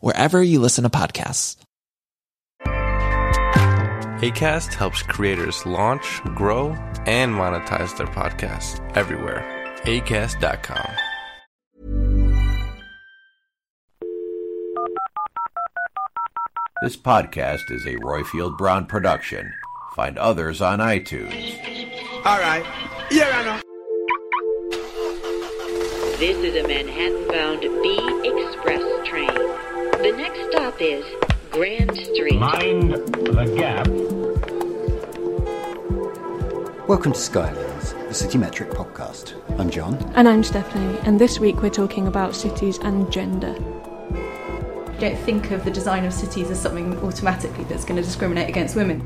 wherever you listen to podcasts. ACAST helps creators launch, grow, and monetize their podcasts everywhere. ACAST.com. This podcast is a Roifield Brown production. Find others on iTunes. All right. Here I know. This is a Manhattan-bound B Express train. The next stop is Grand Street. Mind the gap. Welcome to Skylines, the City Metric podcast. I'm John. And I'm Stephanie, and this week we're talking about cities and gender. Don't think of the design of cities as something automatically that's going to discriminate against women.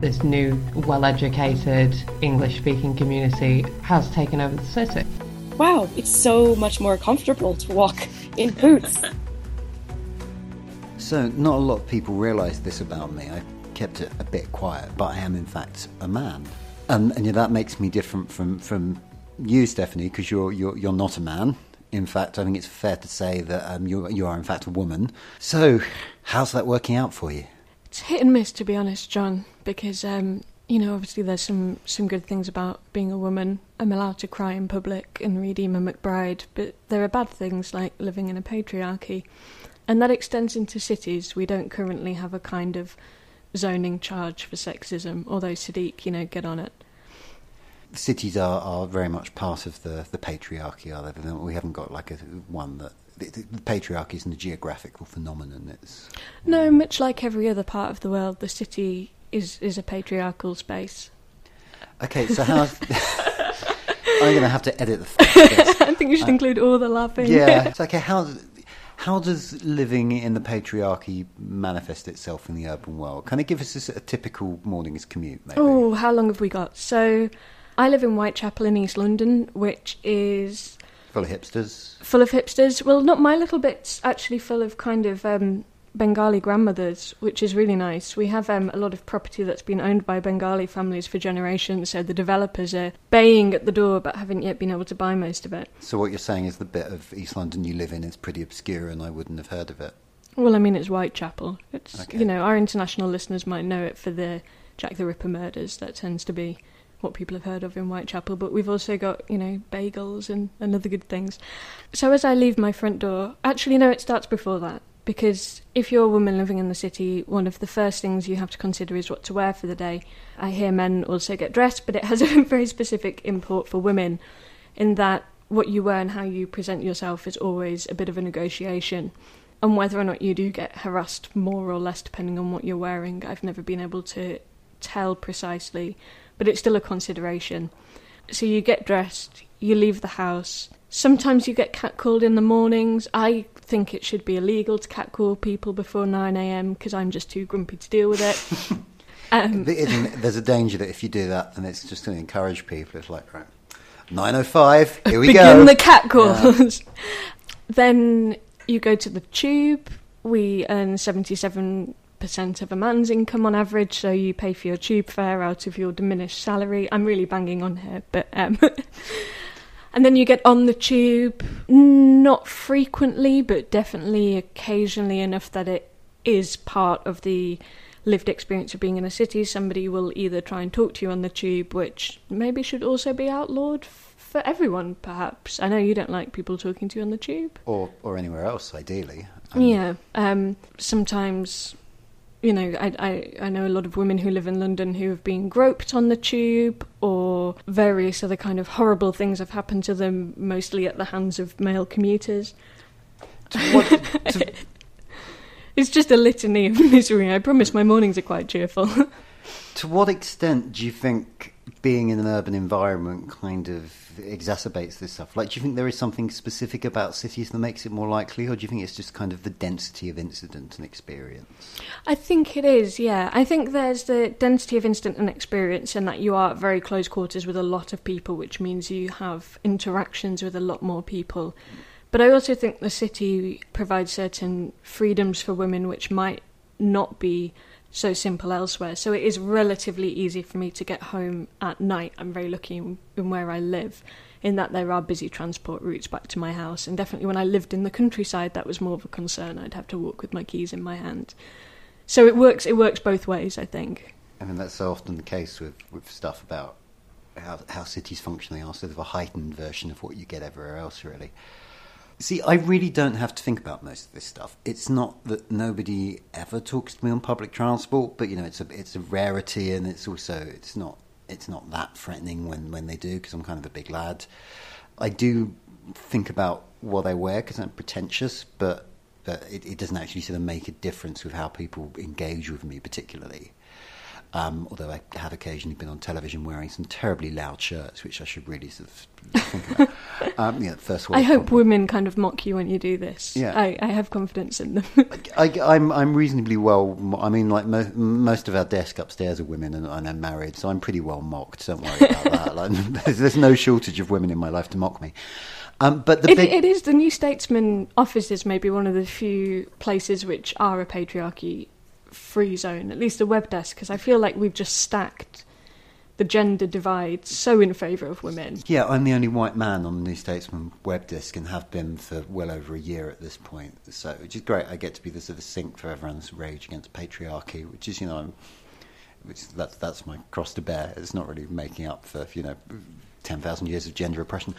This new, well educated, English speaking community has taken over the city. Wow, it's so much more comfortable to walk in boots. So, not a lot of people realise this about me. I kept it a bit quiet, but I am in fact a man. And yeah, that makes me different from, from you, Stephanie, because you're, you're, you're not a man. In fact, I think it's fair to say that um, you, you are, in fact, a woman. So, how's that working out for you? It's hit and miss, to be honest, John, because, um, you know, obviously there's some, some good things about being a woman. I'm allowed to cry in public and read Eimear McBride, but there are bad things like living in a patriarchy. And that extends into cities. We don't currently have a kind of zoning charge for sexism, although Sadiq, you know, get on it cities are, are very much part of the, the patriarchy, are they? We haven't got like a one that the, the patriarchy isn't a geographical phenomenon. It's no, much like every other part of the world, the city is is a patriarchal space. Okay, so how? I'm going to have to edit the. I think you should uh, include all the laughing. Yeah, it's okay. How how does living in the patriarchy manifest itself in the urban world? Can it give us a, a typical morning's commute? Maybe? Oh, how long have we got? So, I live in Whitechapel in East London, which is full of hipsters. Full of hipsters. Well, not my little bit's actually full of kind of um, Bengali grandmothers, which is really nice. We have um, a lot of property that's been owned by Bengali families for generations, so the developers are baying at the door but haven't yet been able to buy most of it. So, what you're saying is the bit of East London you live in is pretty obscure and I wouldn't have heard of it? Well, I mean, it's Whitechapel. It's, okay. you know, our international listeners might know it for the Jack the Ripper murders. That tends to be what people have heard of in Whitechapel, but we've also got, you know, bagels and, and other good things. So as I leave my front door, actually, no, it starts before that. Because if you're a woman living in the city, one of the first things you have to consider is what to wear for the day. I hear men also get dressed, but it has a very specific import for women in that what you wear and how you present yourself is always a bit of a negotiation. And whether or not you do get harassed more or less depending on what you're wearing, I've never been able to tell precisely but it's still a consideration. So you get dressed, you leave the house. Sometimes you get catcalled in the mornings. I think it should be illegal to catcall people before 9am because I'm just too grumpy to deal with it. um, there's a danger that if you do that, then it's just going to encourage people. It's like, right, 9.05, here we begin go. Begin the catcalls. Yeah. then you go to the tube. We earn 77 percent of a man's income on average, so you pay for your tube fare out of your diminished salary. I'm really banging on here, but um, and then you get on the tube, not frequently, but definitely occasionally enough that it is part of the lived experience of being in a city, somebody will either try and talk to you on the tube, which maybe should also be outlawed for everyone, perhaps. I know you don't like people talking to you on the tube. Or, or anywhere else, ideally. Yeah. Um, sometimes, you know, I, I, I know a lot of women who live in London who have been groped on the tube or various other kind of horrible things have happened to them, mostly at the hands of male commuters. it's just a litany of misery. I promise my mornings are quite cheerful. To what extent do you think being in an urban environment kind of exacerbates this stuff? Like, do you think there is something specific about cities that makes it more likely, or do you think it's just kind of the density of incident and experience? I think it is, yeah. I think there's the density of incident and experience, and that you are at very close quarters with a lot of people, which means you have interactions with a lot more people. But I also think the city provides certain freedoms for women which might not be so simple elsewhere. So it is relatively easy for me to get home at night. I'm very lucky in, in, where I live, in that there are busy transport routes back to my house. And definitely when I lived in the countryside, that was more of a concern. I'd have to walk with my keys in my hand. So it works. It works both ways, I think. I mean, that's so often the case with, with stuff about how, how cities function. They are sort of a heightened version of what you get everywhere else, really. See, I really don't have to think about most of this stuff. It's not that nobody ever talks to me on public transport, but you know, it's a it's a rarity, and it's also it's not it's not that threatening when when they do because I'm kind of a big lad. I do think about what I wear because I'm pretentious, but but it, it doesn't actually sort of make a difference with how people engage with me, particularly. Um, although I have occasionally been on television wearing some terribly loud shirts, which I should really sort of think about. um, yeah, first I hope women kind of mock you when you do this. Yeah. I, I have confidence in them. I, am I'm, I'm reasonably well. I mean, like mo- most of our desk upstairs are women, and, and, I'm married, so I'm pretty well mocked. Don't worry about that. Like, there's, there's, no shortage of women in my life to mock me. Um, but the it, big... it is the New Statesman offices, maybe one of the few places which are a patriarchy free zone, at least the web desk, because I feel like we've just stacked the gender divide so in favour of women. Yeah, I'm the only white man on the New Statesman web disk and have been for well over a year at this point. So, which is great. I get to be the sort of sink for everyone's rage against patriarchy, which is, you know, I'm, which that's that's my cross to bear. It's not really making up for you know. 10,000 years of gender oppression.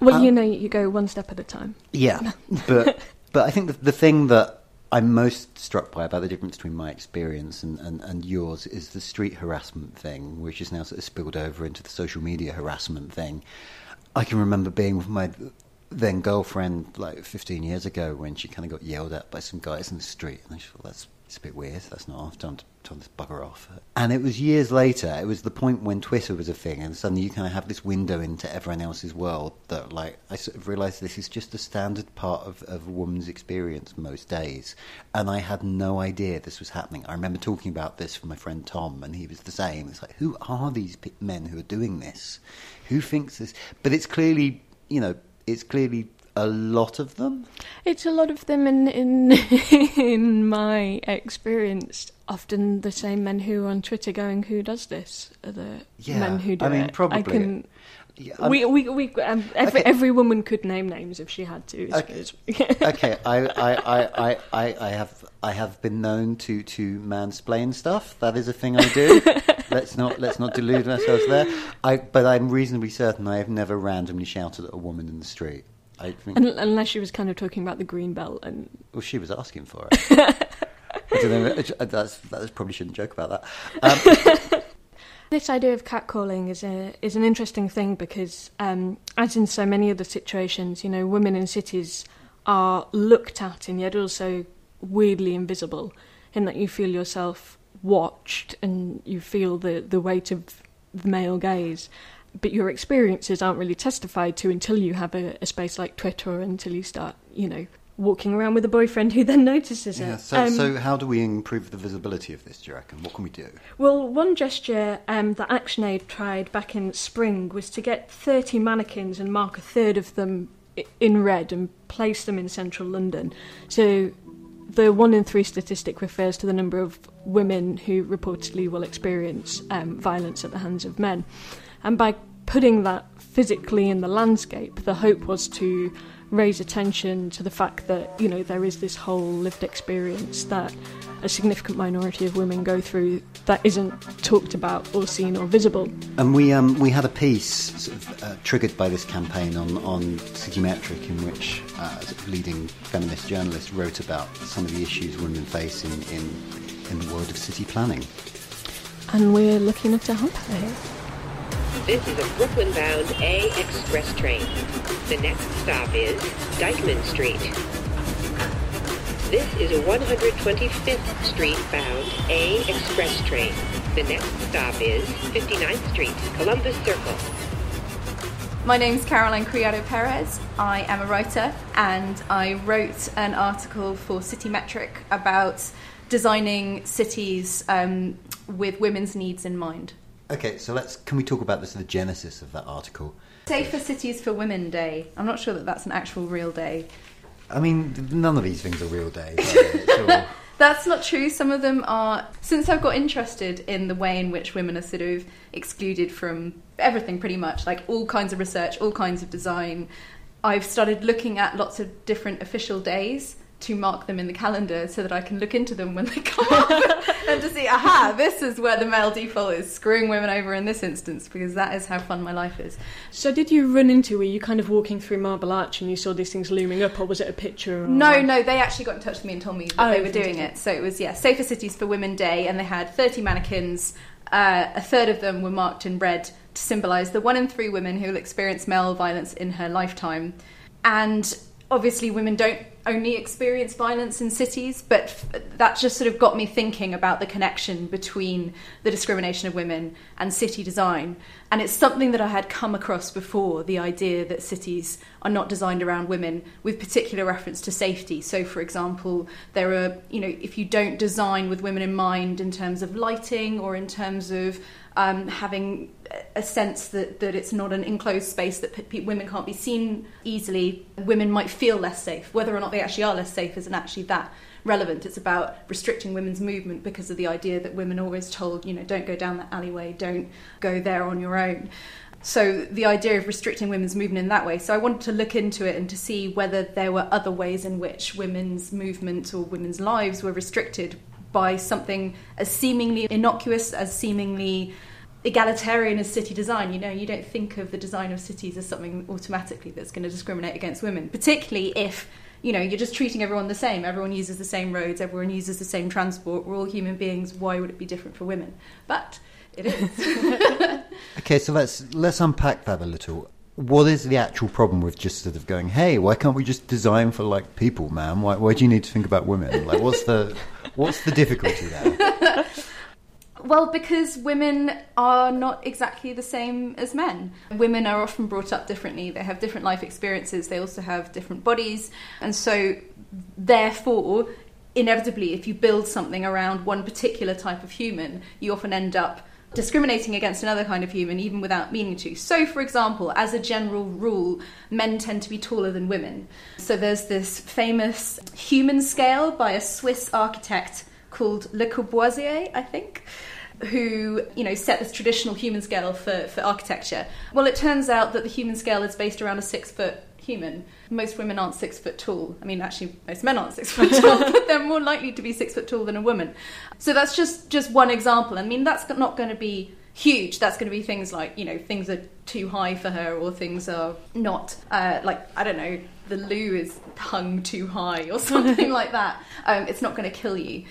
Well, um, you know, you go one step at a time. Yeah, but but I think the, the thing that I'm most struck by about the difference between my experience and, and, and yours is the street harassment thing, which is now sort of spilled over into the social media harassment thing. I can remember being with my then girlfriend like 15 years ago when she kind of got yelled at by some guys in the street, and I thought that's it's a bit weird. That's not. Don't tell this bugger off. And it was years later. It was the point when Twitter was a thing, and suddenly you kind of have this window into everyone else's world that, like, I sort of realised this is just a standard part of, of a woman's experience most days. And I had no idea this was happening. I remember talking about this with my friend Tom, and he was the same. It's like, who are these men who are doing this? Who thinks this? But it's clearly, you know, it's clearly a lot of them? It's a lot of them in in in my experience. Often the same men who are on Twitter going, "Who does this?" Are the yeah, men who do I mean, it. Probably. I can. Yeah, we, we, we, um, every, okay. every woman could name names if she had to. Okay, okay. I, I, I, I, I have I have been known to, to mansplain stuff. That is a thing I do. let's not let's not delude ourselves there. I, but I'm reasonably certain I have never randomly shouted at a woman in the street. I think, unless she was kind of talking about the green belt and. Well, she was asking for it. I don't know. That's, that probably shouldn't joke about that. Um, this idea of catcalling is a is an interesting thing because, um, as in so many other situations, you know, women in cities are looked at and yet also weirdly invisible, in that you feel yourself watched and you feel the the weight of the male gaze but your experiences aren't really testified to until you have a, a, space like Twitter or until you start, you know, walking around with a boyfriend who then notices yeah, it. So, um, so how do we improve the visibility of this, do you reckon? What can we do? Well, one gesture um, that ActionAid tried back in spring was to get 30 mannequins and mark a third of them in red and place them in central London. So the one in three statistic refers to the number of women who reportedly will experience um, violence at the hands of men. And by putting that physically in the landscape, the hope was to raise attention to the fact that, you know, there is this whole lived experience that a significant minority of women go through that isn't talked about or seen or visible. And we um, we had a piece sort of, uh, triggered by this campaign on on Citymetric in which uh, leading feminist journalists wrote about some of the issues women face in in, in the world of city planning. And we're looking at a hump there. This is a Brooklyn bound A express train. The next stop is Dyckman Street. This is a 125th Street bound A express train. The next stop is 59th Street, Columbus Circle. My name's Caroline Criado Perez. I am a writer and I wrote an article for Citymetric about designing cities um, with women's needs in mind. Okay, so let's can we talk about this the genesis of that article? Safer Cities for Women Day. I'm not sure that that's an actual real day. I mean, none of these things are real days. That's not true. Some of them are. Since I've got interested in the way in which women are sort of excluded from everything, pretty much, like all kinds of research, all kinds of design, I've started looking at lots of different official days to mark them in the calendar so that I can look into them when they come up and to see, aha, this is where the male default is screwing women over in this instance because that is how fun my life is. So, did you run into? Were you kind of walking through Marble Arch and you saw these things looming up, or was it a picture? Or... No, no, they actually got in touch with me and told me that Oh, they were doing it. So it was yeah, Safer Cities for Women Day, and they had 30 mannequins. Uh, a third of them were marked in red to symbolise the one in three women who will experience male violence in her lifetime. And obviously, women don't only experience violence in cities, but f- that just sort of got me thinking about the connection between the discrimination of women and city design. And it's something that I had come across before the idea that cities are not designed around women with particular reference to safety. So, for example, there are, you know, if you don't design with women in mind in terms of lighting or in terms of um, having a sense that, that it's not an enclosed space that women can't be seen easily, women might feel less safe. Whether or not they actually are less safe isn't actually that relevant. It's about restricting women's movement because of the idea that women are always told, you know, don't go down that alleyway, don't go there on your own. So the idea of restricting women's movement in that way. So I wanted to look into it and to see whether there were other ways in which women's movement or women's lives were restricted by something as seemingly innocuous, as seemingly egalitarian as city design. You know, you don't think of the design of cities as something automatically that's going to discriminate against women, particularly if you know you're just treating everyone the same. Everyone uses the same roads. Everyone uses the same transport. We're all human beings. Why would it be different for women? But it is. Okay, so let's let's unpack that a little. What is the actual problem with just sort of going, hey, why can't we just design for like people, man? Why, why do you need to think about women? Like, what's the what's the difficulty there? Well, because women are not exactly the same as men. Women are often brought up differently. They have different life experiences. They also have different bodies. And so, therefore, inevitably, if you build something around one particular type of human, you often end up discriminating against another kind of human even without meaning to. So, for example, as a general rule, men tend to be taller than women. So, there's this famous human scale by a Swiss architect called Le Corbusier, I think, who you know set this traditional human scale for, for architecture. Well, it turns out that the human scale is based around a six foot human. Most women aren't six foot tall. I mean, actually, most men aren't six foot tall, but they're more likely to be six foot tall than a woman. So that's just just one example. I mean, that's not going to be huge. That's going to be things like you know things are too high for her, or things are not uh, like I don't know. The loo is hung too high, or something like that. Um, it's not going to kill you.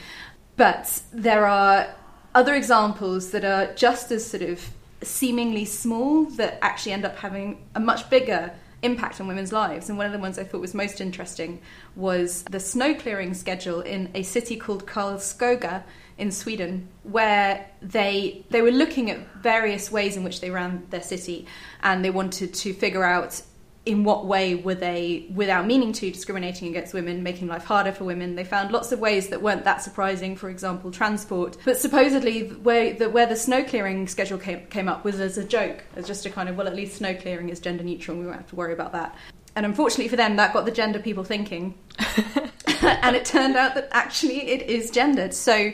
But there are other examples that are just as sort of seemingly small that actually end up having a much bigger impact on women's lives. And one of the ones I thought was most interesting was the snow clearing schedule in a city called Karlskoga in Sweden, where they they were looking at various ways in which they ran their city, and they wanted to figure out in what way were they, without meaning to, discriminating against women, making life harder for women? They found lots of ways that weren't that surprising, for example, transport. But supposedly, where the, where the snow clearing schedule came, came up was as a joke, as just a kind of, well, at least snow clearing is gender neutral and we won't have to worry about that. And unfortunately for them, that got the gender people thinking. and it turned out that actually it is gendered. So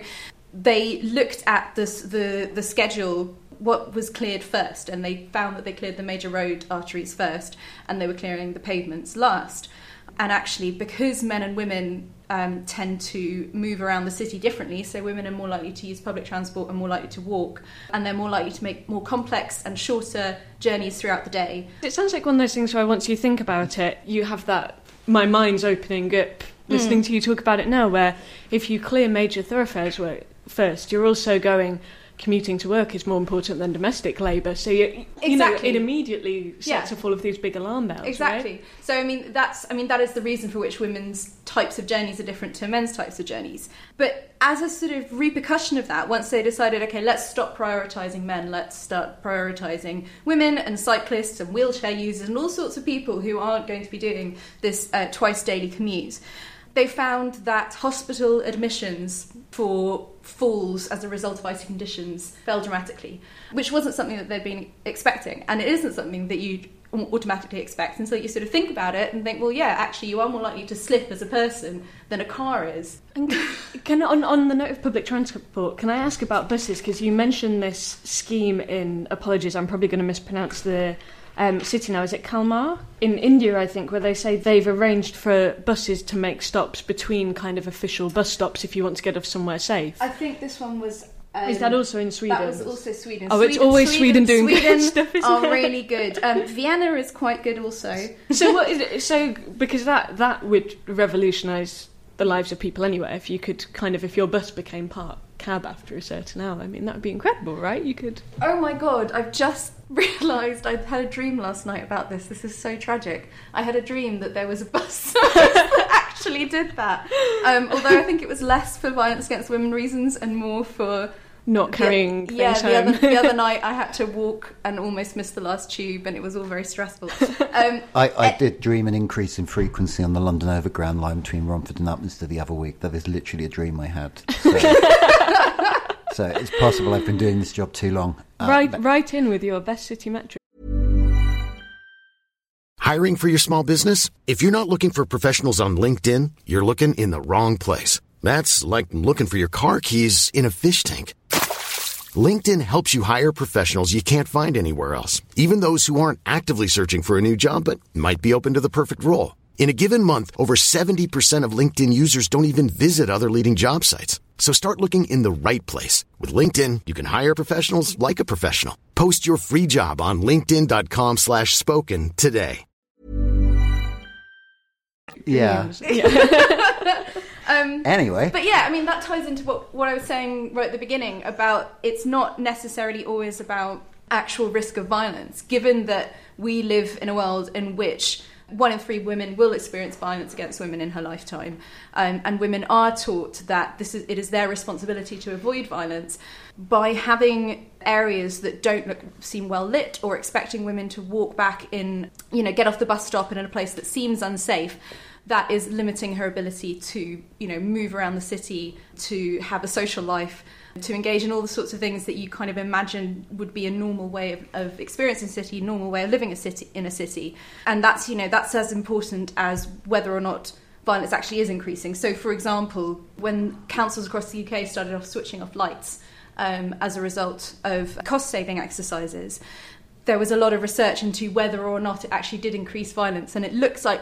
they looked at this, the, the schedule what was cleared first, and they found that they cleared the major road arteries first, and they were clearing the pavements last. And actually, because men and women um, tend to move around the city differently, so women are more likely to use public transport and more likely to walk, and they're more likely to make more complex and shorter journeys throughout the day. It sounds like one of those things where once you think about it, you have that my mind's opening up listening Mm. to you talk about it now, where if you clear major thoroughfares first, you're also going commuting to work is more important than domestic labour. So you, you know, it immediately sets Yeah. off all of these big alarm bells. Exactly. Right? So I mean that's I mean that is the reason for which women's types of journeys are different to men's types of journeys. But as a sort of repercussion of that, once they decided, okay, let's stop prioritizing men, let's start prioritizing women and cyclists and wheelchair users and all sorts of people who aren't going to be doing this uh, twice daily commute. They found that hospital admissions for falls as a result of icy conditions fell dramatically, which wasn't something that they'd been expecting, and it isn't something that you automatically expect until so you sort of think about it and think, well, yeah, actually, you are more likely to slip as a person than a car is. And can on on the note of public transport, can I ask about buses? Because you mentioned this scheme in apologies, I'm probably going to mispronounce the um, city now. Is it Kalmar in India? I think where they say they've arranged for buses to make stops between kind of official bus stops if you want to get off somewhere safe. I think this one was. Is that also in Sweden? That was also Sweden. Oh, it's always Sweden doing good stuff, isn't are it? really good. Um, Vienna is quite good also. so what is it? So because that that would revolutionise the lives of people anyway. If you could kind of if your bus became part cab after a certain hour, I mean that would be incredible, right? You could. Oh my god, I've just realised I had a dream last night about this. This is so tragic. I had a dream that there was a bus service that actually did that. Um, although I think it was less for violence against women reasons and more for Not carrying The, yeah, the other, the other night I had to walk and almost missed the last tube, and it was all very stressful. Um, I, I did dream an increase in frequency on the London Overground line between Romford and Upminster the other week. That is literally a dream I had. So, so it's possible I've been doing this job too long. Uh, right, right in with your best city metric. Hiring for your small business? If you're not looking for professionals on LinkedIn, you're looking in the wrong place. That's like looking for your car keys in a fish tank. LinkedIn helps you hire professionals you can't find anywhere else, even those who aren't actively searching for a new job but might be open to the perfect role. In a given month, over 70% of LinkedIn users don't even visit other leading job sites. So start looking in the right place. With LinkedIn, you can hire professionals like a professional. Post your free job on linkedin.com slash spoken today. Yeah. um, Anyway. But yeah, I mean, that ties into what, what I was saying right at the beginning about it's not necessarily always about actual risk of violence, given that we live in a world in which one in three women will experience violence against women in her lifetime, um, and women are taught that this is it is their responsibility to avoid violence by having areas that don't look, seem well lit or expecting women to walk back in, you know, get off the bus stop and in a place that seems unsafe. That is limiting her ability to, you know, move around the city, to have a social life, to engage in all the sorts of things that you kind of imagine would be a normal way of, of experiencing a city, normal way of living a city in a city. And that's, you know, that's as important as whether or not violence actually is increasing. So, for example, when councils across the UK started off switching off lights um, as a result of cost saving exercises, there was a lot of research into whether or not it actually did increase violence. And it looks like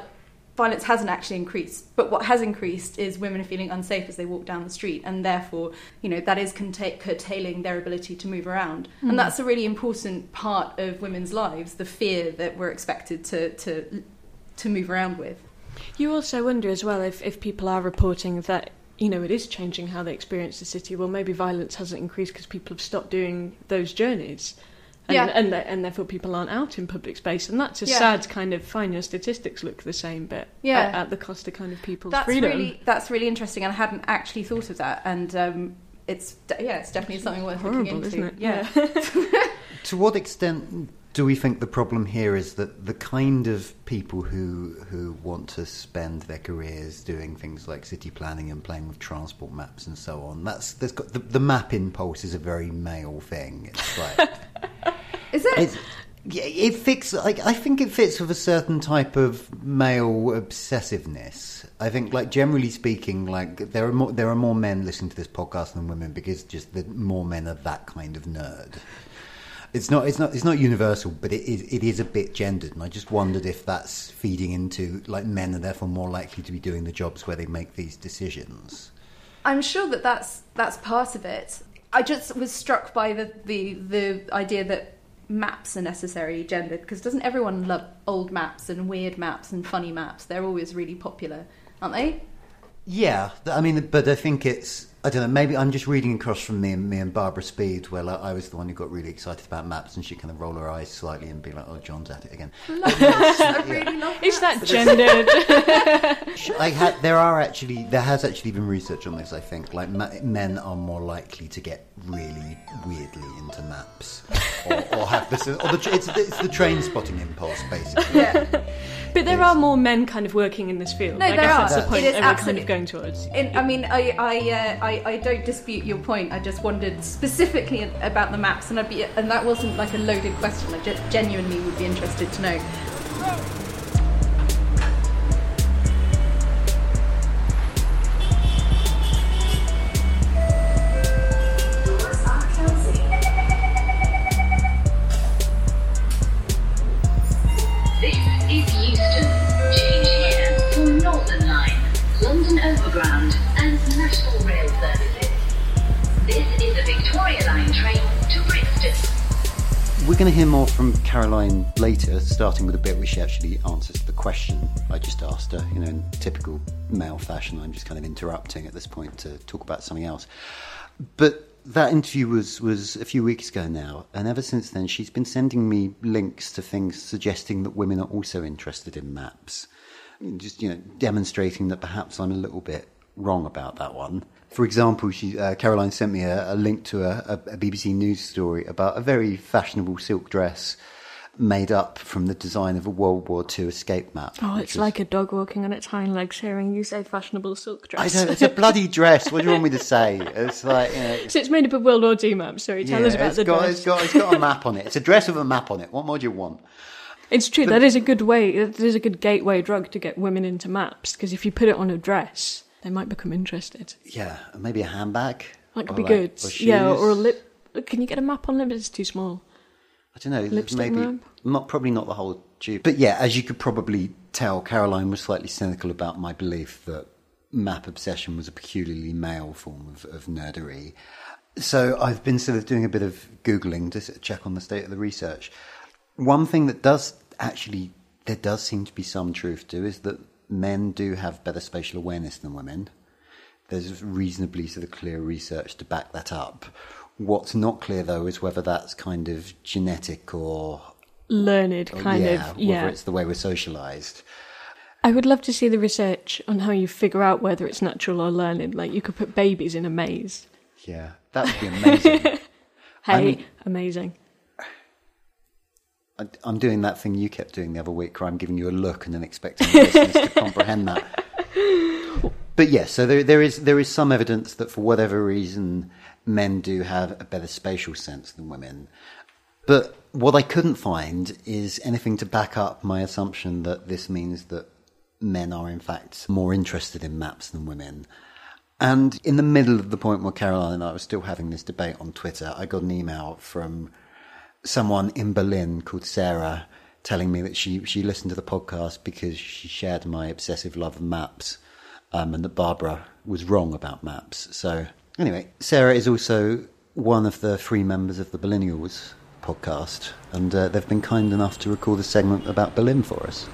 violence hasn't actually increased. But what has increased is women feeling unsafe as they walk down the street. And therefore, you know, that is conta- curtailing their ability to move around. Mm. And that's a really important part of women's lives the fear that we're expected to, to, to move around with. You also wonder as well if, if people are reporting that you know it is changing how they experience the city. Well, maybe violence hasn't increased because people have stopped doing those journeys, and Yeah. and, th- and therefore people aren't out in public space, and that's a Yeah. sad kind of. Fine, your statistics look the same, but Yeah. at, at the cost of kind of people's That's freedom. really that's really interesting, and I hadn't actually thought of that. And um, it's yeah, it's definitely something worth looking into. isn't it? Yeah. To what extent do we think the problem here is that the kind of people who who want to spend their careers doing things like city planning and playing with transport maps and so on? That's there's got the, the map impulse is a very male thing. It's like is it? It's, yeah, it fits. Like I think it fits with a certain type of male obsessiveness. I think, like generally speaking, like there are more there are more men listening to this podcast than women because just the more men are that kind of nerd. It's not. It's not. It's not universal, but it is. It is a bit gendered, and I just wondered if that's feeding into like men are therefore more likely to be doing the jobs where they make these decisions. I'm sure that that's that's part of it. I just was struck by the the, the idea that maps are necessarily gendered because doesn't everyone love old maps and weird maps and funny maps? They're always really popular, aren't they? Yeah, I mean, but I think it's. I don't know. Maybe I'm just reading across from me and me and Barbara Speed, where like, I was the one who got really excited about maps, and she kind of roll her eyes slightly and be like, "Oh, John's at it again." I really love Is that gendered? I had, there are actually there has actually been research on this. I think like ma- men are more likely to get really weirdly into maps, or, or have this. Or the, it's, it's the train spotting impulse, basically. Yeah. But there are more men kind of working in this field. No, I there guess are. that's the point is that kind absolute- of going towards. In, I mean, I I, uh, I I don't dispute your point. I just wondered specifically about the maps, and I'd be and that wasn't like a loaded question. I just genuinely would be interested to know. Going to hear more from Caroline later, starting with a bit where she actually answers the question I just asked her. You know, in typical male fashion, I'm just kind of interrupting at this point to talk about something else. But that interview was, was a few weeks ago now, and ever since then, she's been sending me links to things suggesting that women are also interested in maps. Just, you know, demonstrating that perhaps I'm a little bit wrong about that one. For example, she, uh, Caroline sent me a, a link to a, a, BBC News story about a very fashionable silk dress made up from the design of a World War II escape map. Oh, it's was- like a dog walking on its hind legs hearing you say fashionable silk dress. don't, it's a bloody dress. What do you want me to say? It's like, you know, it's, so it's made up of World War II maps. Sorry, tell yeah, us about the got, dress. It's got, it's got a map on it. It's a dress with a map on it. What more do you want? It's true. that is a good way. That is a good gateway drug to get women into maps. Because if you put it on a dress, they might become interested. Yeah, maybe a handbag. That could be like- good. or yeah, or a lip. Can you get a map on lip? It's too small. I don't know. Lipstick maybe map? not probably not the whole tube. But yeah, as you could probably tell, Caroline was slightly cynical about my belief that map obsession was a peculiarly male form of, of nerdery. So I've been sort of doing a bit of googling to sort of check on the state of the research. One thing that does actually there does seem to be some truth to is that men do have better spatial awareness than women. There's reasonably sort of clear research to back that up. What's not clear though is whether that's kind of genetic or Learned, or, kind yeah, of. whether it's the way we're socialized. I would love to see the research on how you figure out whether it's natural or learned. Like you could put babies in a maze. Yeah, that would be amazing. Hey, I'm- amazing. I, I'm doing that thing you kept doing the other week, where I'm giving you a look and then expecting the listeners to comprehend that. But yes, so there, there is there is some evidence that for whatever reason, men do have a better spatial sense than women. But what I couldn't find is anything to back up my assumption that this means that men are in fact more interested in maps than women. And in the middle of the point where Caroline and I were still having this debate on Twitter, I got an email from someone in Berlin called Sarah telling me that she, she listened to the podcast because she shared my obsessive love of maps um, and that Barbara was wrong about maps. So, anyway, Sarah is also one of the three members of the Berlinials podcast, and uh, they've been kind enough to record a segment about Berlin for us.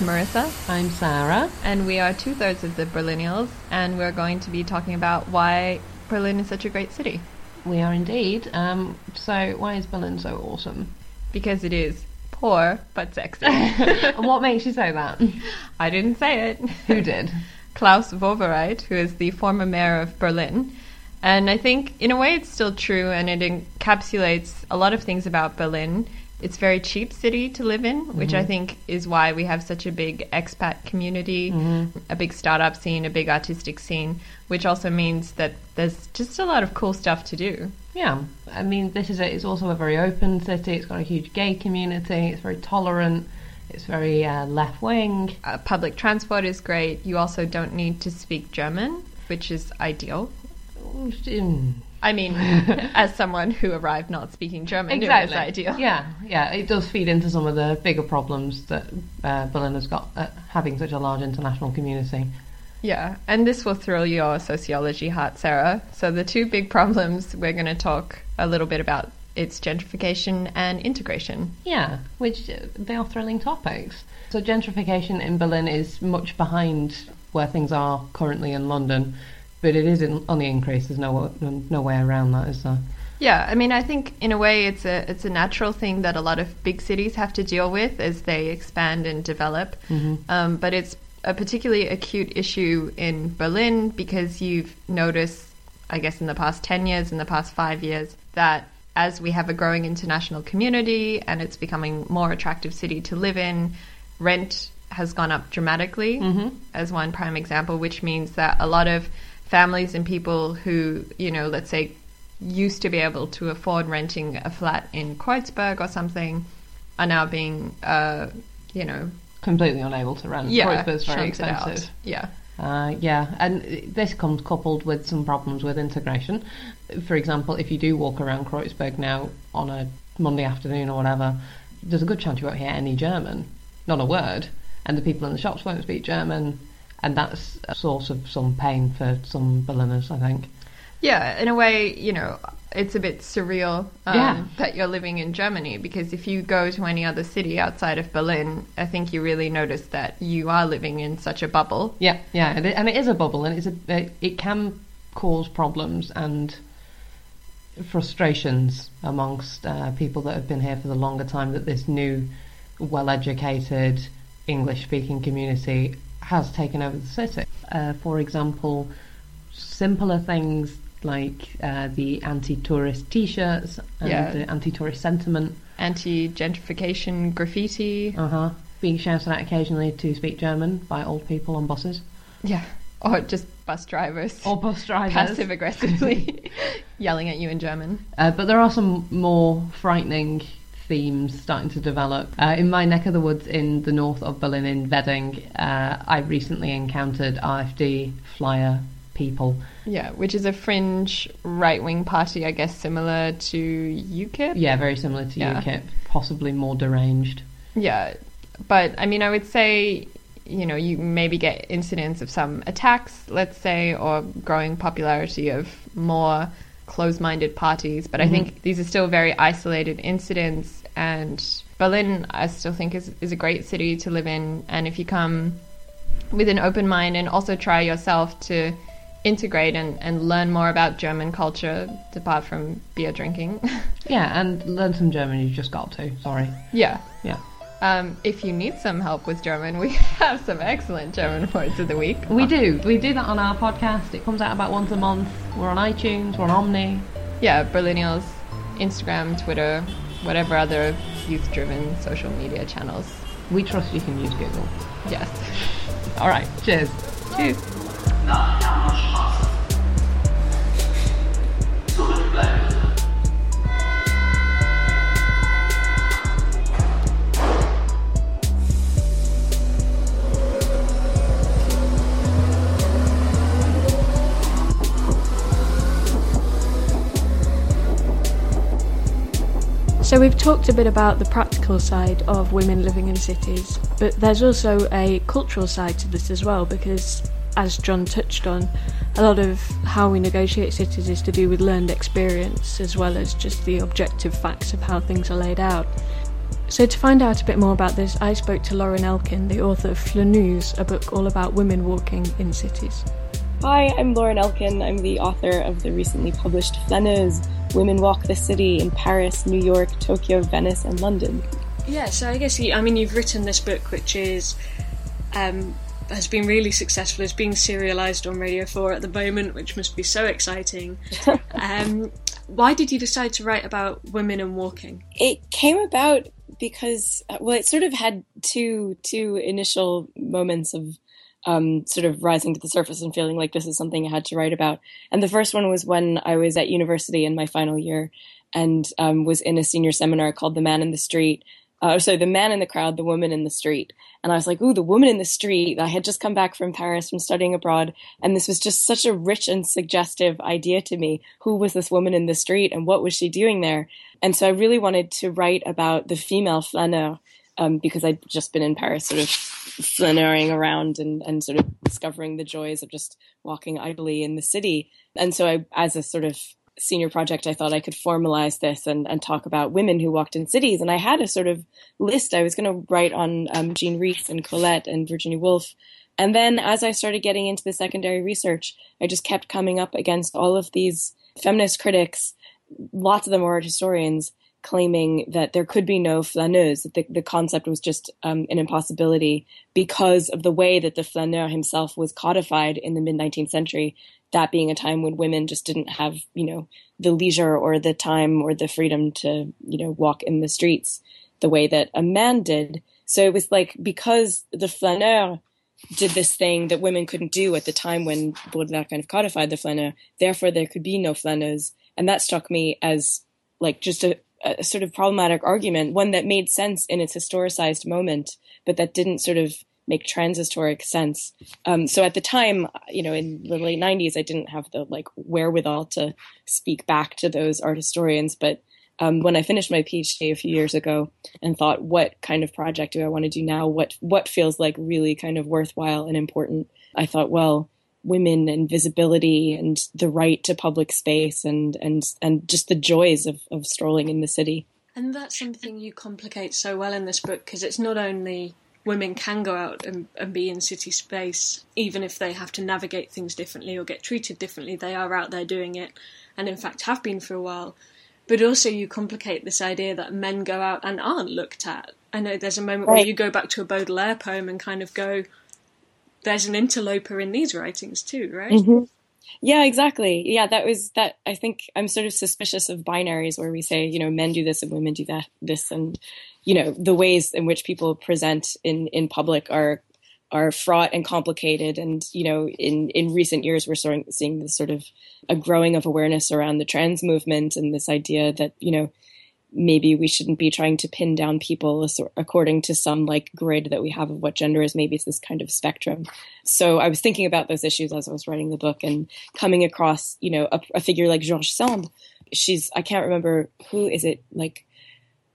Marissa. I'm Sarah. And we are two thirds of the Berlinials, and we're going to be talking about why Berlin is such a great city. We are indeed. Um, so, why is Berlin so awesome? Because it is poor but sexy. and what makes you say that? I didn't say it. Who did? Klaus Wowereit, who is the former mayor of Berlin. And I think, in a way, it's still true, and it encapsulates a lot of things about Berlin. It's a very cheap city to live in, which I Mhm. think is why we have such a big expat community, Mhm. a big startup scene, a big artistic scene, which also means that there's just a lot of cool stuff to do. Yeah, I mean, this is a, it's also a very open city. It's got a huge gay community. It's very tolerant. It's very uh, left wing. Uh, public transport is great. You also don't need to speak German, which is ideal. I mean, as someone who arrived not speaking German, Exactly. it was ideal. Yeah, yeah. It does feed into some of the bigger problems that uh, Berlin has got at having such a large international community. Yeah, and this will thrill your sociology heart, Sarah. So the two big problems we're going to talk a little bit about its gentrification and integration. Yeah, which uh, they are thrilling topics. So gentrification in Berlin is much behind where things are currently in London, but it is in, on the increase. There's no no way around that, is there? Yeah, I mean, I think in a way it's a it's a natural thing that a lot of big cities have to deal with as they expand and develop. Mhm. Um, but it's a particularly acute issue in Berlin because you've noticed, I guess, in the past ten years, in the past five years, that as we have a growing international community and it's becoming more attractive city to live in, rent has gone up dramatically Mhm. as one prime example, which means that a lot of families and people who, you know, let's say used to be able to afford renting a flat in Kreuzberg or something are now being, uh, you know, Completely unable to rent. Yeah, Kreuzberg's very expensive. Yeah. Uh, yeah, and this comes coupled with some problems with integration. For example, if you do walk around Kreuzberg now on a Monday afternoon or whatever, there's a good chance you won't hear any German, not a word, and the people in the shops won't speak German, and that's a source of some pain for some Berliners, I think. Yeah, in a way, you know, it's a bit surreal um, Yeah. that you're living in Germany because if you go to any other city outside of Berlin, I think you really notice that you are living in such a bubble. Yeah, yeah, and it, and it is a bubble, and it's a it, it can cause problems and frustrations amongst uh, people that have been here for the longer time. That this new, well-educated English-speaking community has taken over the city. Uh, for example, simpler things like uh, the anti-tourist T-shirts and Yeah. the anti-tourist sentiment. Anti-gentrification graffiti. Uh huh. Being shouted at occasionally to speak German by old people on buses. Yeah. Or just bus drivers. Or bus drivers. Passive aggressively yelling at you in German. Uh, but there are some more frightening themes starting to develop. Uh, in my neck of the woods in the north of Berlin, in Wedding, uh, I recently encountered AfD flyer people. Yeah, which is a fringe right wing party, I guess, similar to UKIP. Yeah, very similar to Yeah. UKIP, possibly more deranged. Yeah, but I mean, I would say, you know, you maybe get incidents of some attacks, let's say, or growing popularity of more close minded parties. But I Mhm. think these are still very isolated incidents. And Berlin, I still think, is, is a great city to live in. And if you come with an open mind and also try yourself to integrate and, and learn more about German culture, apart from beer drinking. Yeah, and learn some German, you just got to. Sorry. yeah. Yeah. Um, if you need some help with German, we have some excellent German words of the week. We do. We do that on our podcast. It comes out about once a month. We're on iTunes, we're on Omni. Yeah, Berlinials, Instagram, Twitter, whatever other youth driven social media channels. We trust you can use Google. Yes. All right, cheers. Cheers. So we've talked a bit about the practical side of women living in cities, but there's also a cultural side to this as well because as John touched on, a lot of how we negotiate cities is to do with learned experience as well as just the objective facts of how things are laid out. So to find out a bit more about this, I spoke to Lauren Elkin, the author of Flaneuse, a book all about women walking in cities. Hi, I'm Lauren Elkin. I'm the author of the recently published Flaneuse Women Walk the City in Paris, New York, Tokyo, Venice, and London. Yeah, so I guess you, I mean you've written this book, which is um, has been really successful. It's being serialized on Radio Four at the moment, which must be so exciting. um, Why did you decide to write about women and walking? It came about because well, it sort of had two two initial moments of um, sort of rising to the surface and feeling like this is something I had to write about. And the first one was when I was at university in my final year and um, was in a senior seminar called "The Man in the Street." Uh, so the man in the crowd, the woman in the street. And I was like, ooh, the woman in the street. I had just come back from Paris from studying abroad. And this was just such a rich and suggestive idea to me. Who was this woman in the street and what was she doing there? And so I really wanted to write about the female flaneur um, because I'd just been in Paris sort of flaneuring around and, and sort of discovering the joys of just walking idly in the city. And so I, as a sort of senior project, I thought I could formalize this and, and talk about women who walked in cities. And I had a sort of list. I was going to write on um, Jean Rhys and Colette and Virginia Woolf. And then as I started getting into the secondary research, I just kept coming up against all of these feminist critics. Lots of them were historians claiming that there could be no flaneuse, that the, the concept was just um, an impossibility because of the way that the flaneur himself was codified in the mid 19th century that being a time when women just didn't have, you know, the leisure or the time or the freedom to, you know, walk in the streets the way that a man did. So it was like because the flaneur did this thing that women couldn't do at the time when Baudelaire kind of codified the flaneur, therefore there could be no flaneuse. And that struck me as like just a, a sort of problematic argument, one that made sense in its historicized moment, but that didn't sort of make transhistoric sense. Um, so at the time, you know, in the late '90s, I didn't have the like wherewithal to speak back to those art historians. But um, when I finished my PhD a few years ago and thought, what kind of project do I want to do now? What what feels like really kind of worthwhile and important? I thought, well, women and visibility and the right to public space and and and just the joys of, of strolling in the city. And that's something you complicate so well in this book because it's not only women can go out and, and be in city space, even if they have to navigate things differently or get treated differently. They are out there doing it, and in fact have been for a while. But also, you complicate this idea that men go out and aren't looked at. I know there's a moment right. where you go back to a Baudelaire poem and kind of go, there's an interloper in these writings too, right? Mm-hmm. Yeah, exactly. Yeah, that was that. I think I'm sort of suspicious of binaries where we say, you know, men do this and women do that, this, and you know the ways in which people present in in public are are fraught and complicated and you know in in recent years we're starting seeing this sort of a growing of awareness around the trans movement and this idea that you know maybe we shouldn't be trying to pin down people according to some like grid that we have of what gender is maybe it's this kind of spectrum so i was thinking about those issues as i was writing the book and coming across you know a, a figure like George Sand she's i can't remember who is it like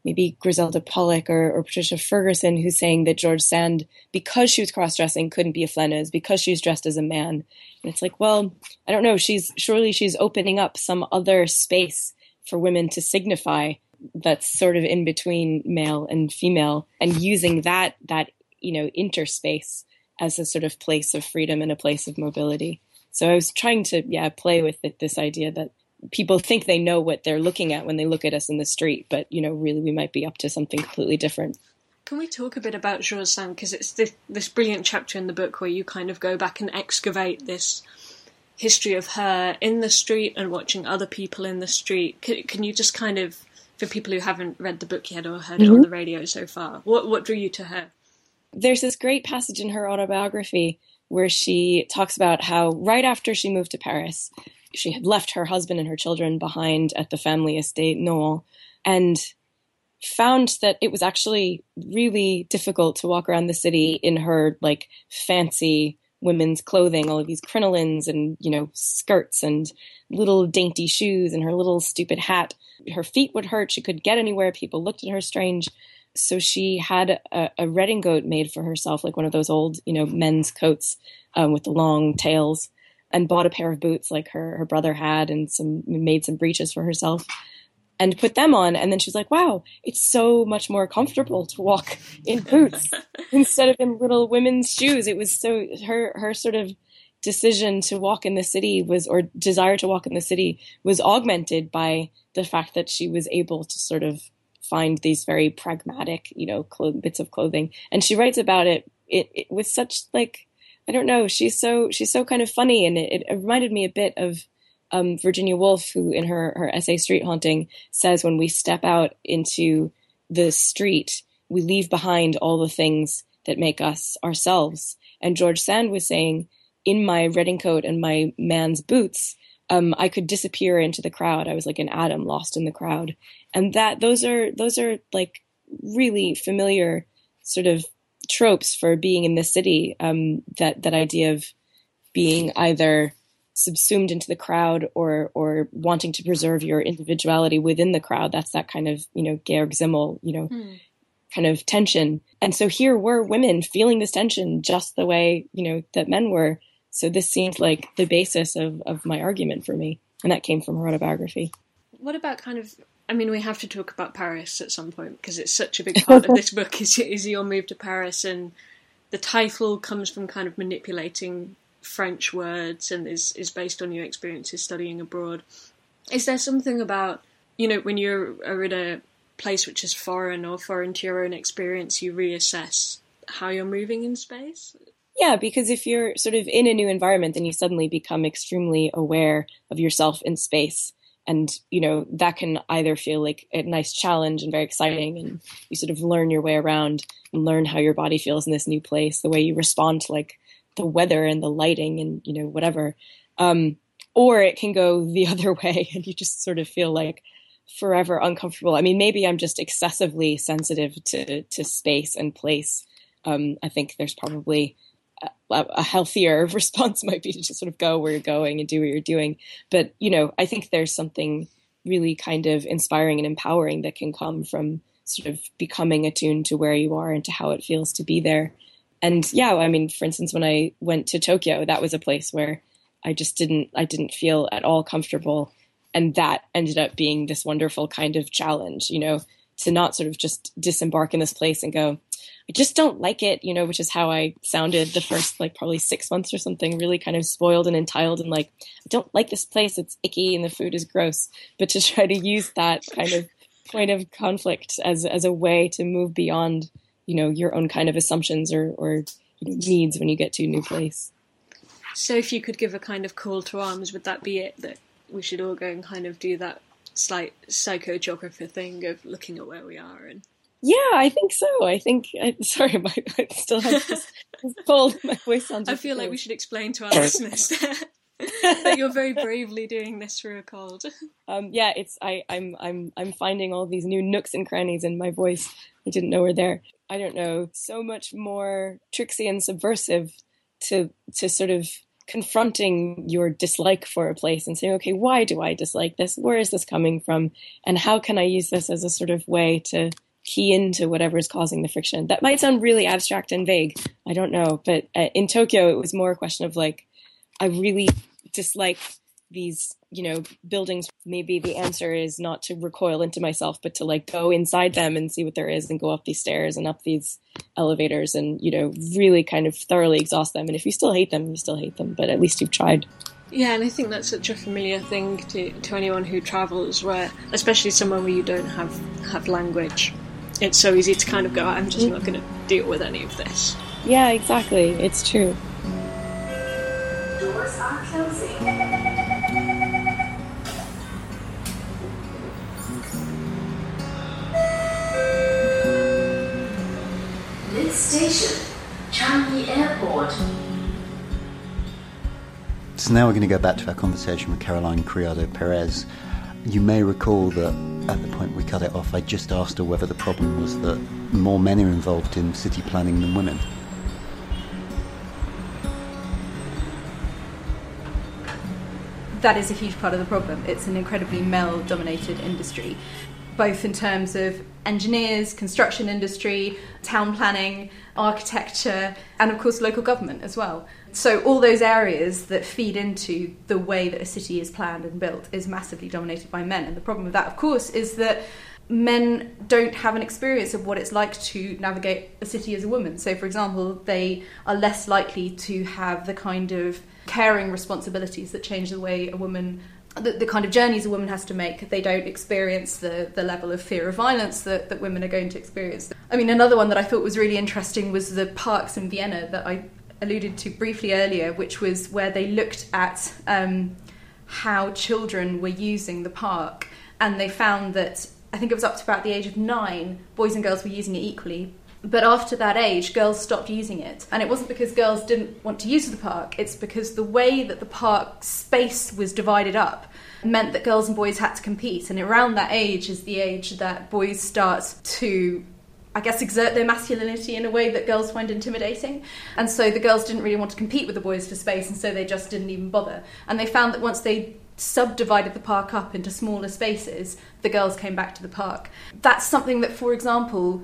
maybe Griselda Pollock or, or, Patricia Ferguson who's saying that George Sand, because she was cross dressing, couldn't be a flaneuse because she was dressed as a man. And it's like, well, I don't know. She's surely she's opening up some other space for women to signify that's sort of in between male and female, and using that that you know interspace as a sort of place of freedom and a place of mobility. So I was trying to yeah play with it, this idea that people think they know what they're looking at when they look at us in the street, but you know, really, we might be up to something completely different. Can we talk a bit about Sand? Because it's this, this brilliant chapter in the book where you kind of go back and excavate this history of her in the street and watching other people in the street. Can, can you just kind of, for people who haven't read the book yet or heard mm-hmm. it on the radio so far, what what drew you to her? There's this great passage in her autobiography where she talks about how right after she moved to Paris, she had left her husband and her children behind at the family estate Nohant and found that it was actually really difficult to walk around the city in her like fancy women's clothing, all of these crinolines and, you know, skirts and little dainty shoes and her little stupid hat. Her feet would hurt. She couldn't get anywhere. People looked at her strange. So she had a, a redingote made for herself, like one of those old, you know, men's coats um, with the long tails and bought a pair of boots like her her brother had and some made some breeches for herself and put them on and then she's like wow it's so much more comfortable to walk in boots instead of in little women's shoes it was so her her sort of decision to walk in the city was or desire to walk in the city was augmented by the fact that she was able to sort of find these very pragmatic you know bits of clothing and she writes about it, it, it with such like I don't know. She's so she's so kind of funny, and it, it reminded me a bit of um, Virginia Woolf, who in her, her essay Street Haunting says when we step out into the street, we leave behind all the things that make us ourselves. And George Sand was saying, in my redingote and my man's boots, um, I could disappear into the crowd. I was like an atom lost in the crowd. And that those are those are like really familiar sort of tropes for being in the city. Um, that that idea of being either subsumed into the crowd or or wanting to preserve your individuality within the crowd. That's that kind of you know Georg Simmel you know mm. kind of tension. And so here were women feeling this tension just the way you know that men were. So this seemed like the basis of of my argument for me, and that came from her autobiography. What about kind of I mean, we have to talk about Paris at some point because it's such a big part of this book. Is is your move to Paris, and the title comes from kind of manipulating French words and is, is based on your experiences studying abroad. Is there something about, you know, when you are in a place which is foreign or foreign to your own experience, you reassess how you're moving in space? Yeah, because if you're sort of in a new environment, then you suddenly become extremely aware of yourself in space. And, you know, that can either feel like a nice challenge and very exciting, and you sort of learn your way around and learn how your body feels in this new place, the way you respond to like the weather and the lighting and you know whatever. Um, or it can go the other way and you just sort of feel like forever uncomfortable. I mean maybe i'm just excessively sensitive to to space and place. Um, i think there's probably a, a, healthier response might be to just sort of go where you're going and do what you're doing. But you know i think there's something really kind of inspiring and empowering that can come from sort of becoming attuned to where you are and to how it feels to be there and yeah, I mean, for instance, when I went to Tokyo, that was a place where I just didn't, I didn't feel at all comfortable. And that ended up being this wonderful kind of challenge, you know, to not sort of just disembark in this place and go, I just don't like it, you know, which is how I sounded the first like probably six months or something, really kind of spoiled and entitled and like, I don't like this place. It's icky and the food is gross. But to try to use that kind of point of conflict as as a way to move beyond you know your own kind of assumptions or or needs when you get to a new place. So, if you could give a kind of call to arms, would that be it? That we should all go and kind of do that slight psychogeographer thing of looking at where we are and. Yeah, I think so. I think. I, sorry, my, I still have this, cold. My voice sounds. I feel like we should explain to our listeners that you're very bravely doing this through a cold. Um, yeah, it's I, I'm I'm I'm finding all these new nooks and crannies in my voice I didn't know were there. I don't know, so much more tricksy and subversive to to sort of confronting your dislike for a place and saying, okay, why do I dislike this? Where is this coming from? And how can I use this as a sort of way to key into whatever is causing the friction? That might sound really abstract and vague. I don't know. But uh, in Tokyo, it was more a question of like, I really dislike these you know buildings maybe the answer is not to recoil into myself but to like go inside them and see what there is and go up these stairs and up these elevators and you know really kind of thoroughly exhaust them. And if you still hate them you still hate them but at least you've tried. Yeah and i think that's such a familiar thing to, to anyone who travels where especially somewhere where you don't have have language. It's so easy to kind of go i'm just not going to deal with any of this. Yeah exactly. It's true. Doors are closing station, Changi Airport. So now we're going to go back to our conversation with Caroline Criado Perez. You may recall that at the point we cut it off, I just asked her whether the problem was that more men are involved in city planning than women. That is a huge part of the problem. It's an incredibly male dominated industry, both in terms of engineers, construction industry, town planning, architecture, and of course local government as well. So all those areas that feed into the way that a city is planned and built is massively dominated by men. And the problem with that, of course, is that men don't have an experience of what it's like to navigate a city as a woman. So, for example, they are less likely to have the kind of caring responsibilities that change the way a woman the, the, kind of journeys a woman has to make, they don't experience the, the level of fear of violence that, that women are going to experience. I mean, another one that I thought was really interesting was the parks in Vienna that I alluded to briefly earlier, which was where they looked at um, how children were using the park, and they found that I think it was up to about the age of nine, boys and girls were using it equally. But after that age, girls stopped using it. And it wasn't because girls didn't want to use the park, it's because the way that the park space was divided up meant that girls and boys had to compete. And around that age is the age that boys start to I guess, exert their masculinity in a way that girls find intimidating. And so the girls didn't really want to compete with the boys for space, and so they just didn't even bother. And they found that once they subdivided the park up into smaller spaces, the girls came back to the park. That's something that, for example,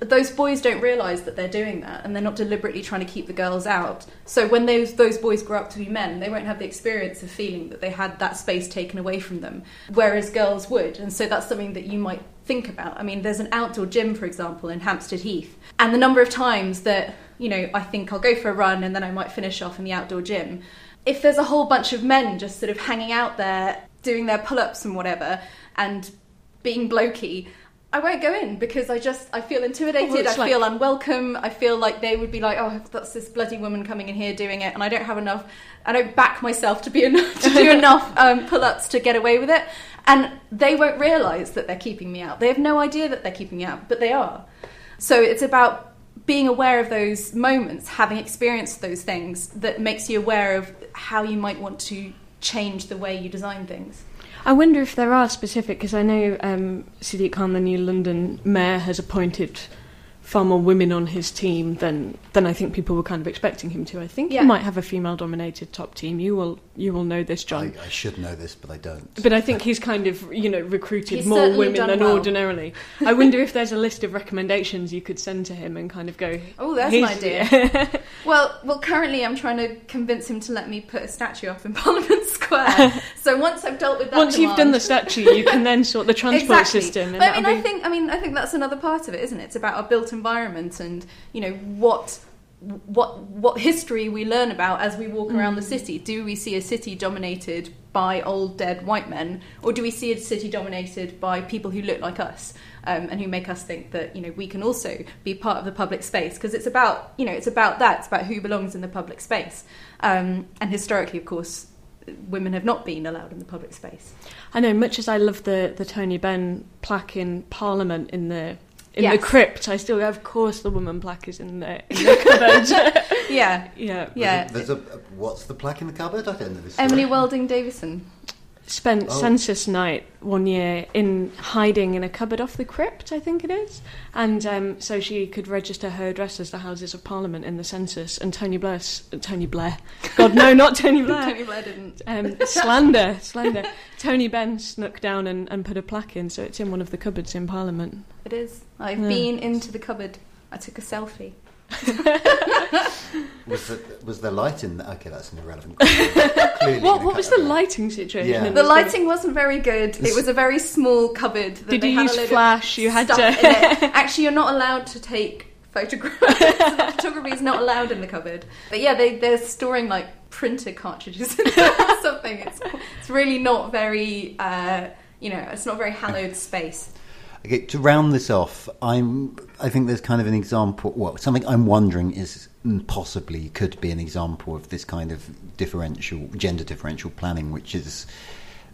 those boys don't realise that they're doing that and they're not deliberately trying to keep the girls out. So when those those boys grow up to be men, they won't have the experience of feeling that they had that space taken away from them, whereas girls would. And so that's something that you might think about. I mean, there's an outdoor gym, for example, in Hampstead Heath, and the number of times that you know I think I'll go for a run and then I might finish off in the outdoor gym. If there's a whole bunch of men just sort of hanging out there doing their pull-ups and whatever, and being blokey, I won't go in because I just I feel intimidated. I like- feel unwelcome. I feel like they would be like, oh, that's this bloody woman coming in here doing it, and I don't have enough. I don't back myself to be enough to do enough um, pull-ups to get away with it, and they won't realise that they're keeping me out. They have no idea that they're keeping me out, but they are. So it's about being aware of those moments, having experienced those things, that makes you aware of how you might want to change the way you design things. I wonder if there are specific, because I know um, Sadiq Khan, the new London mayor, has appointed far more women on his team than than I think people were kind of expecting him to. I think Yeah. he might have a female-dominated top team. You will you will know this, John. I, I should know this, but I don't. But I think he's kind of, you know, recruited He's more women than well. ordinarily. I wonder if there's a list of recommendations you could send to him and kind of go. Oh, that's an "Here's- idea. well, well, currently I'm trying to convince him to let me put a statue up in Parliament Square. so once I've dealt with that, Once you've done the statue, you can then sort the transport exactly. system. And But I mean, that'll I think, I mean, I think that's another part of it, isn't it? It's about our built environment and you know what. What what history we learn about as we walk around the Mm. city? Do we see a city dominated by old dead white men, or do we see a city dominated by people who look like us um, and who make us think that you know we can also be part of the public space? Because it's about you know it's about that. It's about who belongs in the public space. Um, and historically, of course, women have not been allowed in the public space. I know, much as I love the, the Tony Benn plaque in Parliament in the in Yes. the crypt, I still, of course, the woman plaque is in the, in the cupboard. Yeah, yeah, yeah. There's a, a- what's the plaque in the cupboard? I don't know this. Emily. Wilding Davison. Spent Oh. census night one year in hiding in a cupboard off the crypt, I think it is, and um, so she could register her address as the Houses of Parliament in the census. And Tony Blair, Tony Blair, God no, not Tony Blair. Tony Blair didn't. Um, slander, slander. Tony Benn snuck down and, and put a plaque in, so it's in one of the cupboards in Parliament. It is. I've Yeah. been into the cupboard. I took a selfie. Was, the, was there light in? The, okay, that's an irrelevant. question. Clearly What, what was the lighting situation? Yeah. The lighting wasn't very good. It was a very small cupboard. That Did they you had use a flash? You had to- Actually, you're not allowed to take photographs. Photography is not allowed in the cupboard. But yeah, they they're storing like printer cartridges in there or something. It's it's really not very. Uh, you know, it's not a very hallowed space. Okay, to round this off, I'm. I think there's kind of an example. Well, something I'm wondering is possibly could be an example of this kind of differential, gender differential planning, which is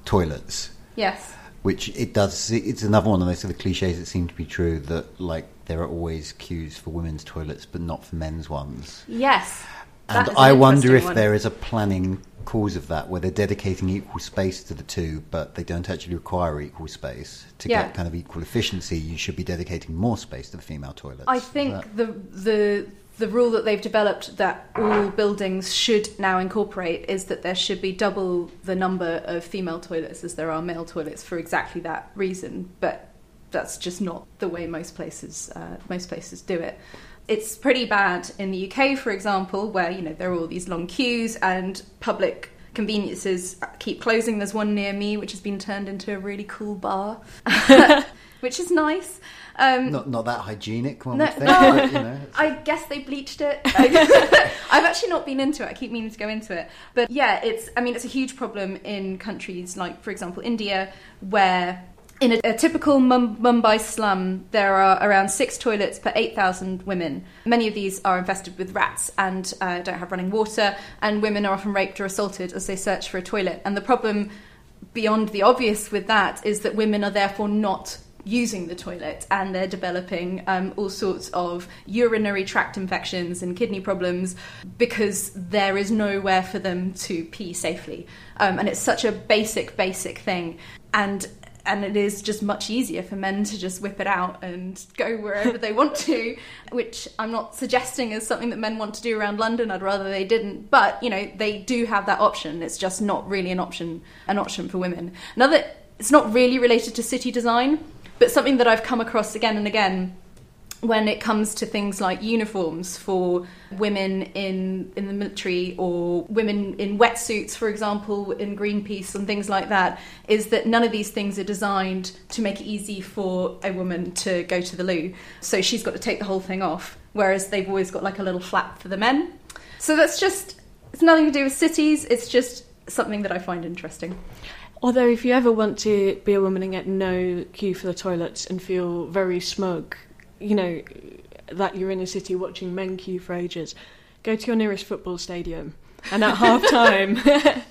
toilets. Yes. Which it does. It's another one of those sort of cliches that seem to be true. That like there are always queues for women's toilets, but not for men's ones. Yes. And an I wonder if one. there is a planning cause of that, where they're dedicating equal space to the two, but they don't actually require equal space to Yeah. get kind of equal efficiency. You should be dedicating more space to the female toilets. I think that- the the the rule that they've developed that all buildings should now incorporate is that there should be double the number of female toilets as there are male toilets for exactly that reason. But that's just not the way most places uh, most places do it. It's pretty bad in the UK, for example, where you know there are all these long queues and public conveniences keep closing. There's one near me which has been turned into a really cool bar, which is nice. Um, not not that hygienic one no, would think, no. but, you know. I guess they bleached it. I've actually not been into it. I keep meaning to go into it, but yeah, it's. I mean, it's a huge problem in countries like, for example, India, where In a, a typical Mum- Mumbai slum, there are around six toilets per 8,000 women. Many of these are infested with rats and uh, don't have running water, and women are often raped or assaulted as they search for a toilet. And the problem, beyond the obvious with that, is that women are therefore not using the toilet and they're developing um, all sorts of urinary tract infections and kidney problems because there is nowhere for them to pee safely. Um, and it's such a basic, basic thing. And and it is just much easier for men to just whip it out and go wherever they want to, which I'm not suggesting is something that men want to do around London. I'd rather they didn't, but you know they do have that option. It's just not really an option, an option for women. Another, it's not really related to city design, but something that I've come across again and again when it comes to things like uniforms for women in in the military or women in wetsuits for example in greenpeace and things like that is that none of these things are designed to make it easy for a woman to go to the loo. So she's got to take the whole thing off whereas they've always got like a little flap for the men. So that's just it's nothing to do with cities it's just something that i find interesting Although, if you ever want to be a woman and get no queue for the toilets and feel very smug, you know, that you're in a city watching men queue for ages, go to your nearest football stadium. And at half time,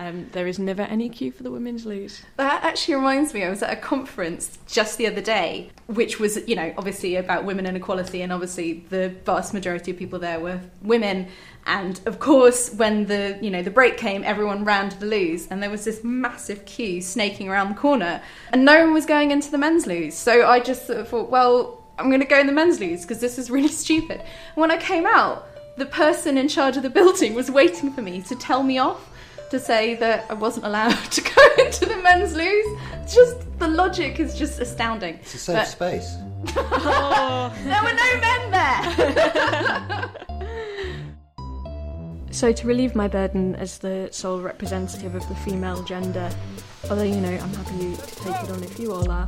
um, there is never any queue for the women's loos. That actually reminds me, I was at a conference just the other day, which was, you know, obviously about women and equality, and obviously the vast majority of people there were women. And of course, when the you know the break came, everyone ran to the loos, and there was this massive queue snaking around the corner, and no one was going into the men's loos. So I just sort of thought, well, I'm going to go in the men's loos because this is really stupid. And when I came out, the person in charge of the building was waiting for me to tell me off to say that I wasn't allowed to go into the men's loos. Just the logic is just astounding. It's a safe But- space. there were no men there. So, to relieve my burden as the sole representative of the female gender, although you know I'm happy to take it on if you all are,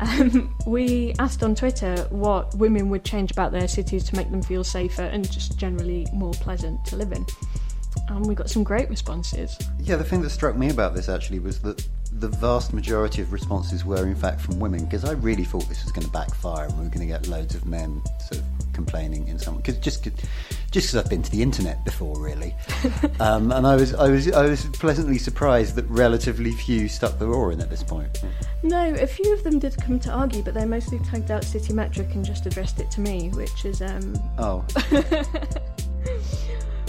um, we asked on Twitter what women would change about their cities to make them feel safer and just generally more pleasant to live in. And we got some great responses. Yeah, the thing that struck me about this actually was that the vast majority of responses were in fact from women because I really thought this was going to backfire and we were going to get loads of men sort of complaining in some because just just because I've been to the internet before really um, and I was I was I was pleasantly surprised that relatively few stuck the oar in at this point. No, a few of them did come to argue, but they mostly tagged out City Metric and just addressed it to me, which is um. Oh,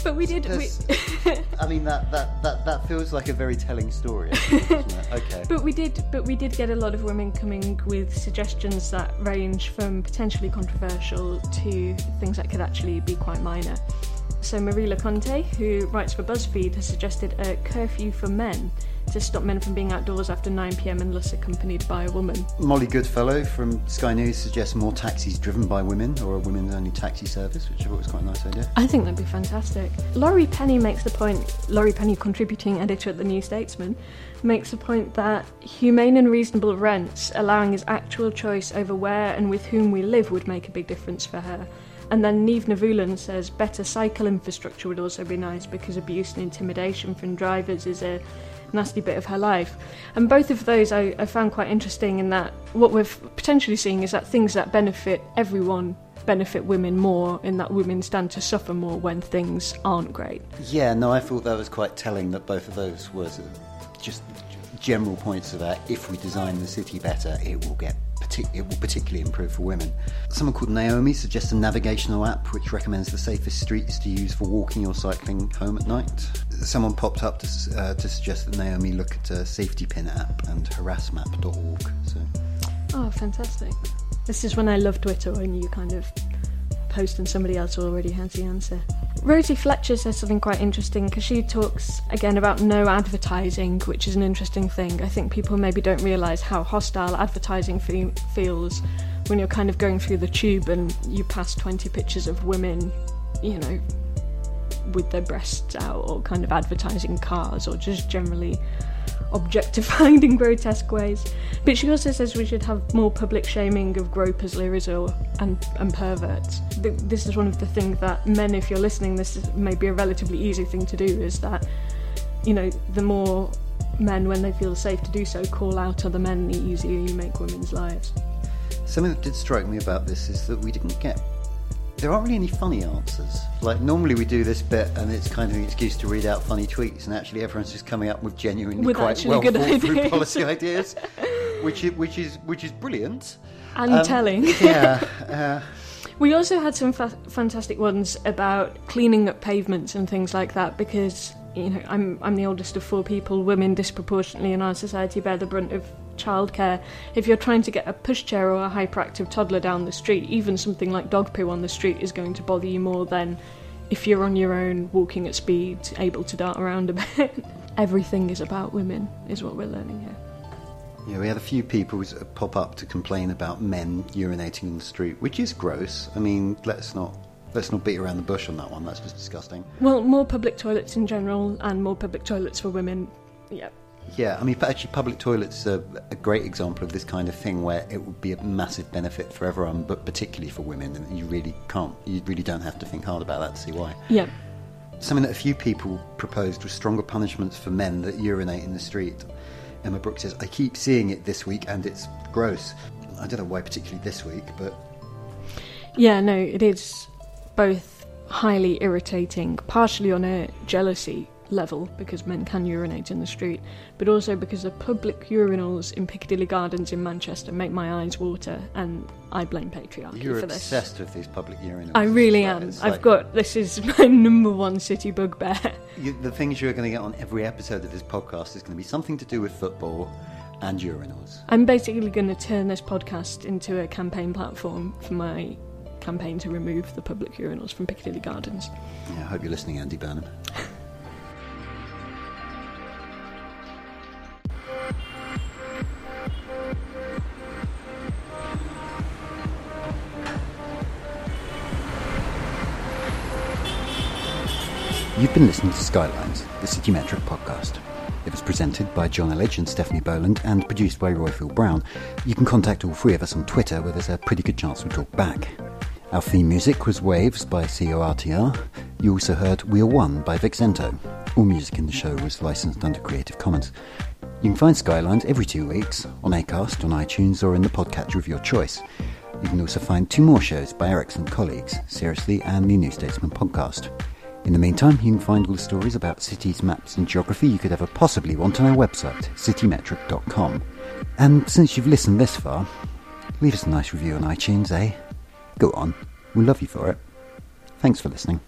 But we did. We, I mean that, that, that, that feels like a very telling story. Okay. But we did, but we did get a lot of women coming with suggestions that range from potentially controversial to things that could actually be quite minor. So Marie Leconte, who writes for BuzzFeed, has suggested a curfew for men to stop men from being outdoors after 9 p.m. unless accompanied by a woman. Molly Goodfellow from Sky News suggests more taxis driven by women or a women's only taxi service, which I thought was quite a nice idea. I think that'd be fantastic. Laurie Penny makes the point, Laurie Penny, contributing editor at the New Statesman, makes the point that humane and reasonable rents, allowing his actual choice over where and with whom we live, would make a big difference for her. And then Neve Navulan says better cycle infrastructure would also be nice because abuse and intimidation from drivers is a nasty bit of her life. And both of those I, I found quite interesting in that what we're potentially seeing is that things that benefit everyone benefit women more, in that women stand to suffer more when things aren't great. Yeah, no, I thought that was quite telling that both of those were just general points about if we design the city better, it will get it will particularly improve for women. Someone called Naomi suggests a navigational app which recommends the safest streets to use for walking or cycling home at night. Someone popped up to, uh, to suggest that Naomi look at a safety pin app and harassmap.org. So Oh, fantastic. This is when I love Twitter when you kind of post and somebody else already has the answer. Rosie Fletcher says something quite interesting because she talks again about no advertising, which is an interesting thing. I think people maybe don't realise how hostile advertising fe- feels when you're kind of going through the tube and you pass 20 pictures of women, you know, with their breasts out or kind of advertising cars or just generally objectified in grotesque ways. But she also says we should have more public shaming of gropers, or and, and perverts. This is one of the things that men, if you're listening, this is maybe a relatively easy thing to do. Is that you know the more men, when they feel safe to do so, call out other men, the easier you make women's lives. Something that did strike me about this is that we didn't get. There aren't really any funny answers. Like normally we do this bit and it's kind of an excuse to read out funny tweets, and actually everyone's just coming up with genuinely With quite well good thought through ideas. policy ideas, which is which is which is brilliant And Um, telling. Yeah. Uh, We also had some fa- fantastic ones about cleaning up pavements and things like that because you know I'm I'm the oldest of four people. Women disproportionately in our society bear the brunt of childcare. If you're trying to get a pushchair or a hyperactive toddler down the street, even something like dog poo on the street is going to bother you more than if you're on your own, walking at speed, able to dart around a bit. Everything is about women, is what we're learning here. Yeah, we had a few people uh, pop up to complain about men urinating in the street, which is gross. I mean, let's not let's not beat around the bush on that one. That's just disgusting. Well, more public toilets in general and more public toilets for women. Yeah. Yeah, I mean, actually, public toilets are a great example of this kind of thing where it would be a massive benefit for everyone, but particularly for women, and you really can't, you really don't have to think hard about that to see why. Yeah. Something that a few people proposed was stronger punishments for men that urinate in the street. Emma Brooks says, I keep seeing it this week and it's gross. I don't know why, particularly this week, but Yeah, no, it is both highly irritating, partially on a jealousy level because men can urinate in the street, but also because the public urinals in Piccadilly Gardens in Manchester make my eyes water, and I blame patriarchy you're for this. obsessed with these public urinals. I really am. it's I've like- got this is my number one city bugbear. You, the things you're going to get on every episode of this podcast is going to be something to do with football and urinals. I'm basically going to turn this podcast into a campaign platform for my campaign to remove the public urinals from Piccadilly Gardens. Yeah, I hope you're listening, Andy Burnham. You've been listening to Skylines, the City Metric podcast. It was presented by John Elledge and Stephanie Boland and produced by Roifield Brown. You can contact all three of us on Twitter where there's a pretty good chance we'll talk back. Our theme music was Waves by CORTR. You also heard We Are One by Vixento. All music in the show was licensed under Creative Commons. You can find Skylines every two weeks on Acast, on iTunes, or in the podcatcher of your choice. You can also find two more shows by excellent colleagues, Seriously and the New Statesman podcast. In the meantime, you can find all the stories about cities, maps, and geography you could ever possibly want on our website, citymetric.com. And since you've listened this far, leave us a nice review on iTunes, eh? Go on, we'll love you for it. Thanks for listening.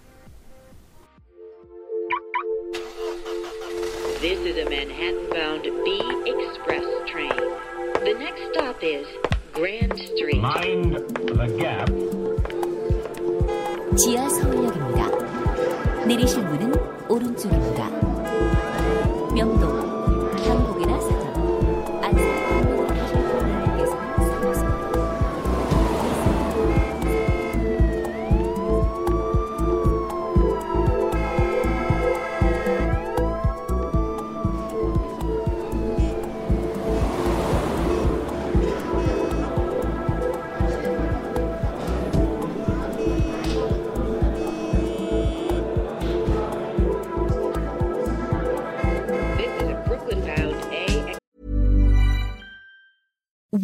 This is a Manhattan-bound B Express train. The next stop is Grand Street. Mind the gap. 지하 서울역입니다. 내리실 문은 오른쪽입니다. 명동,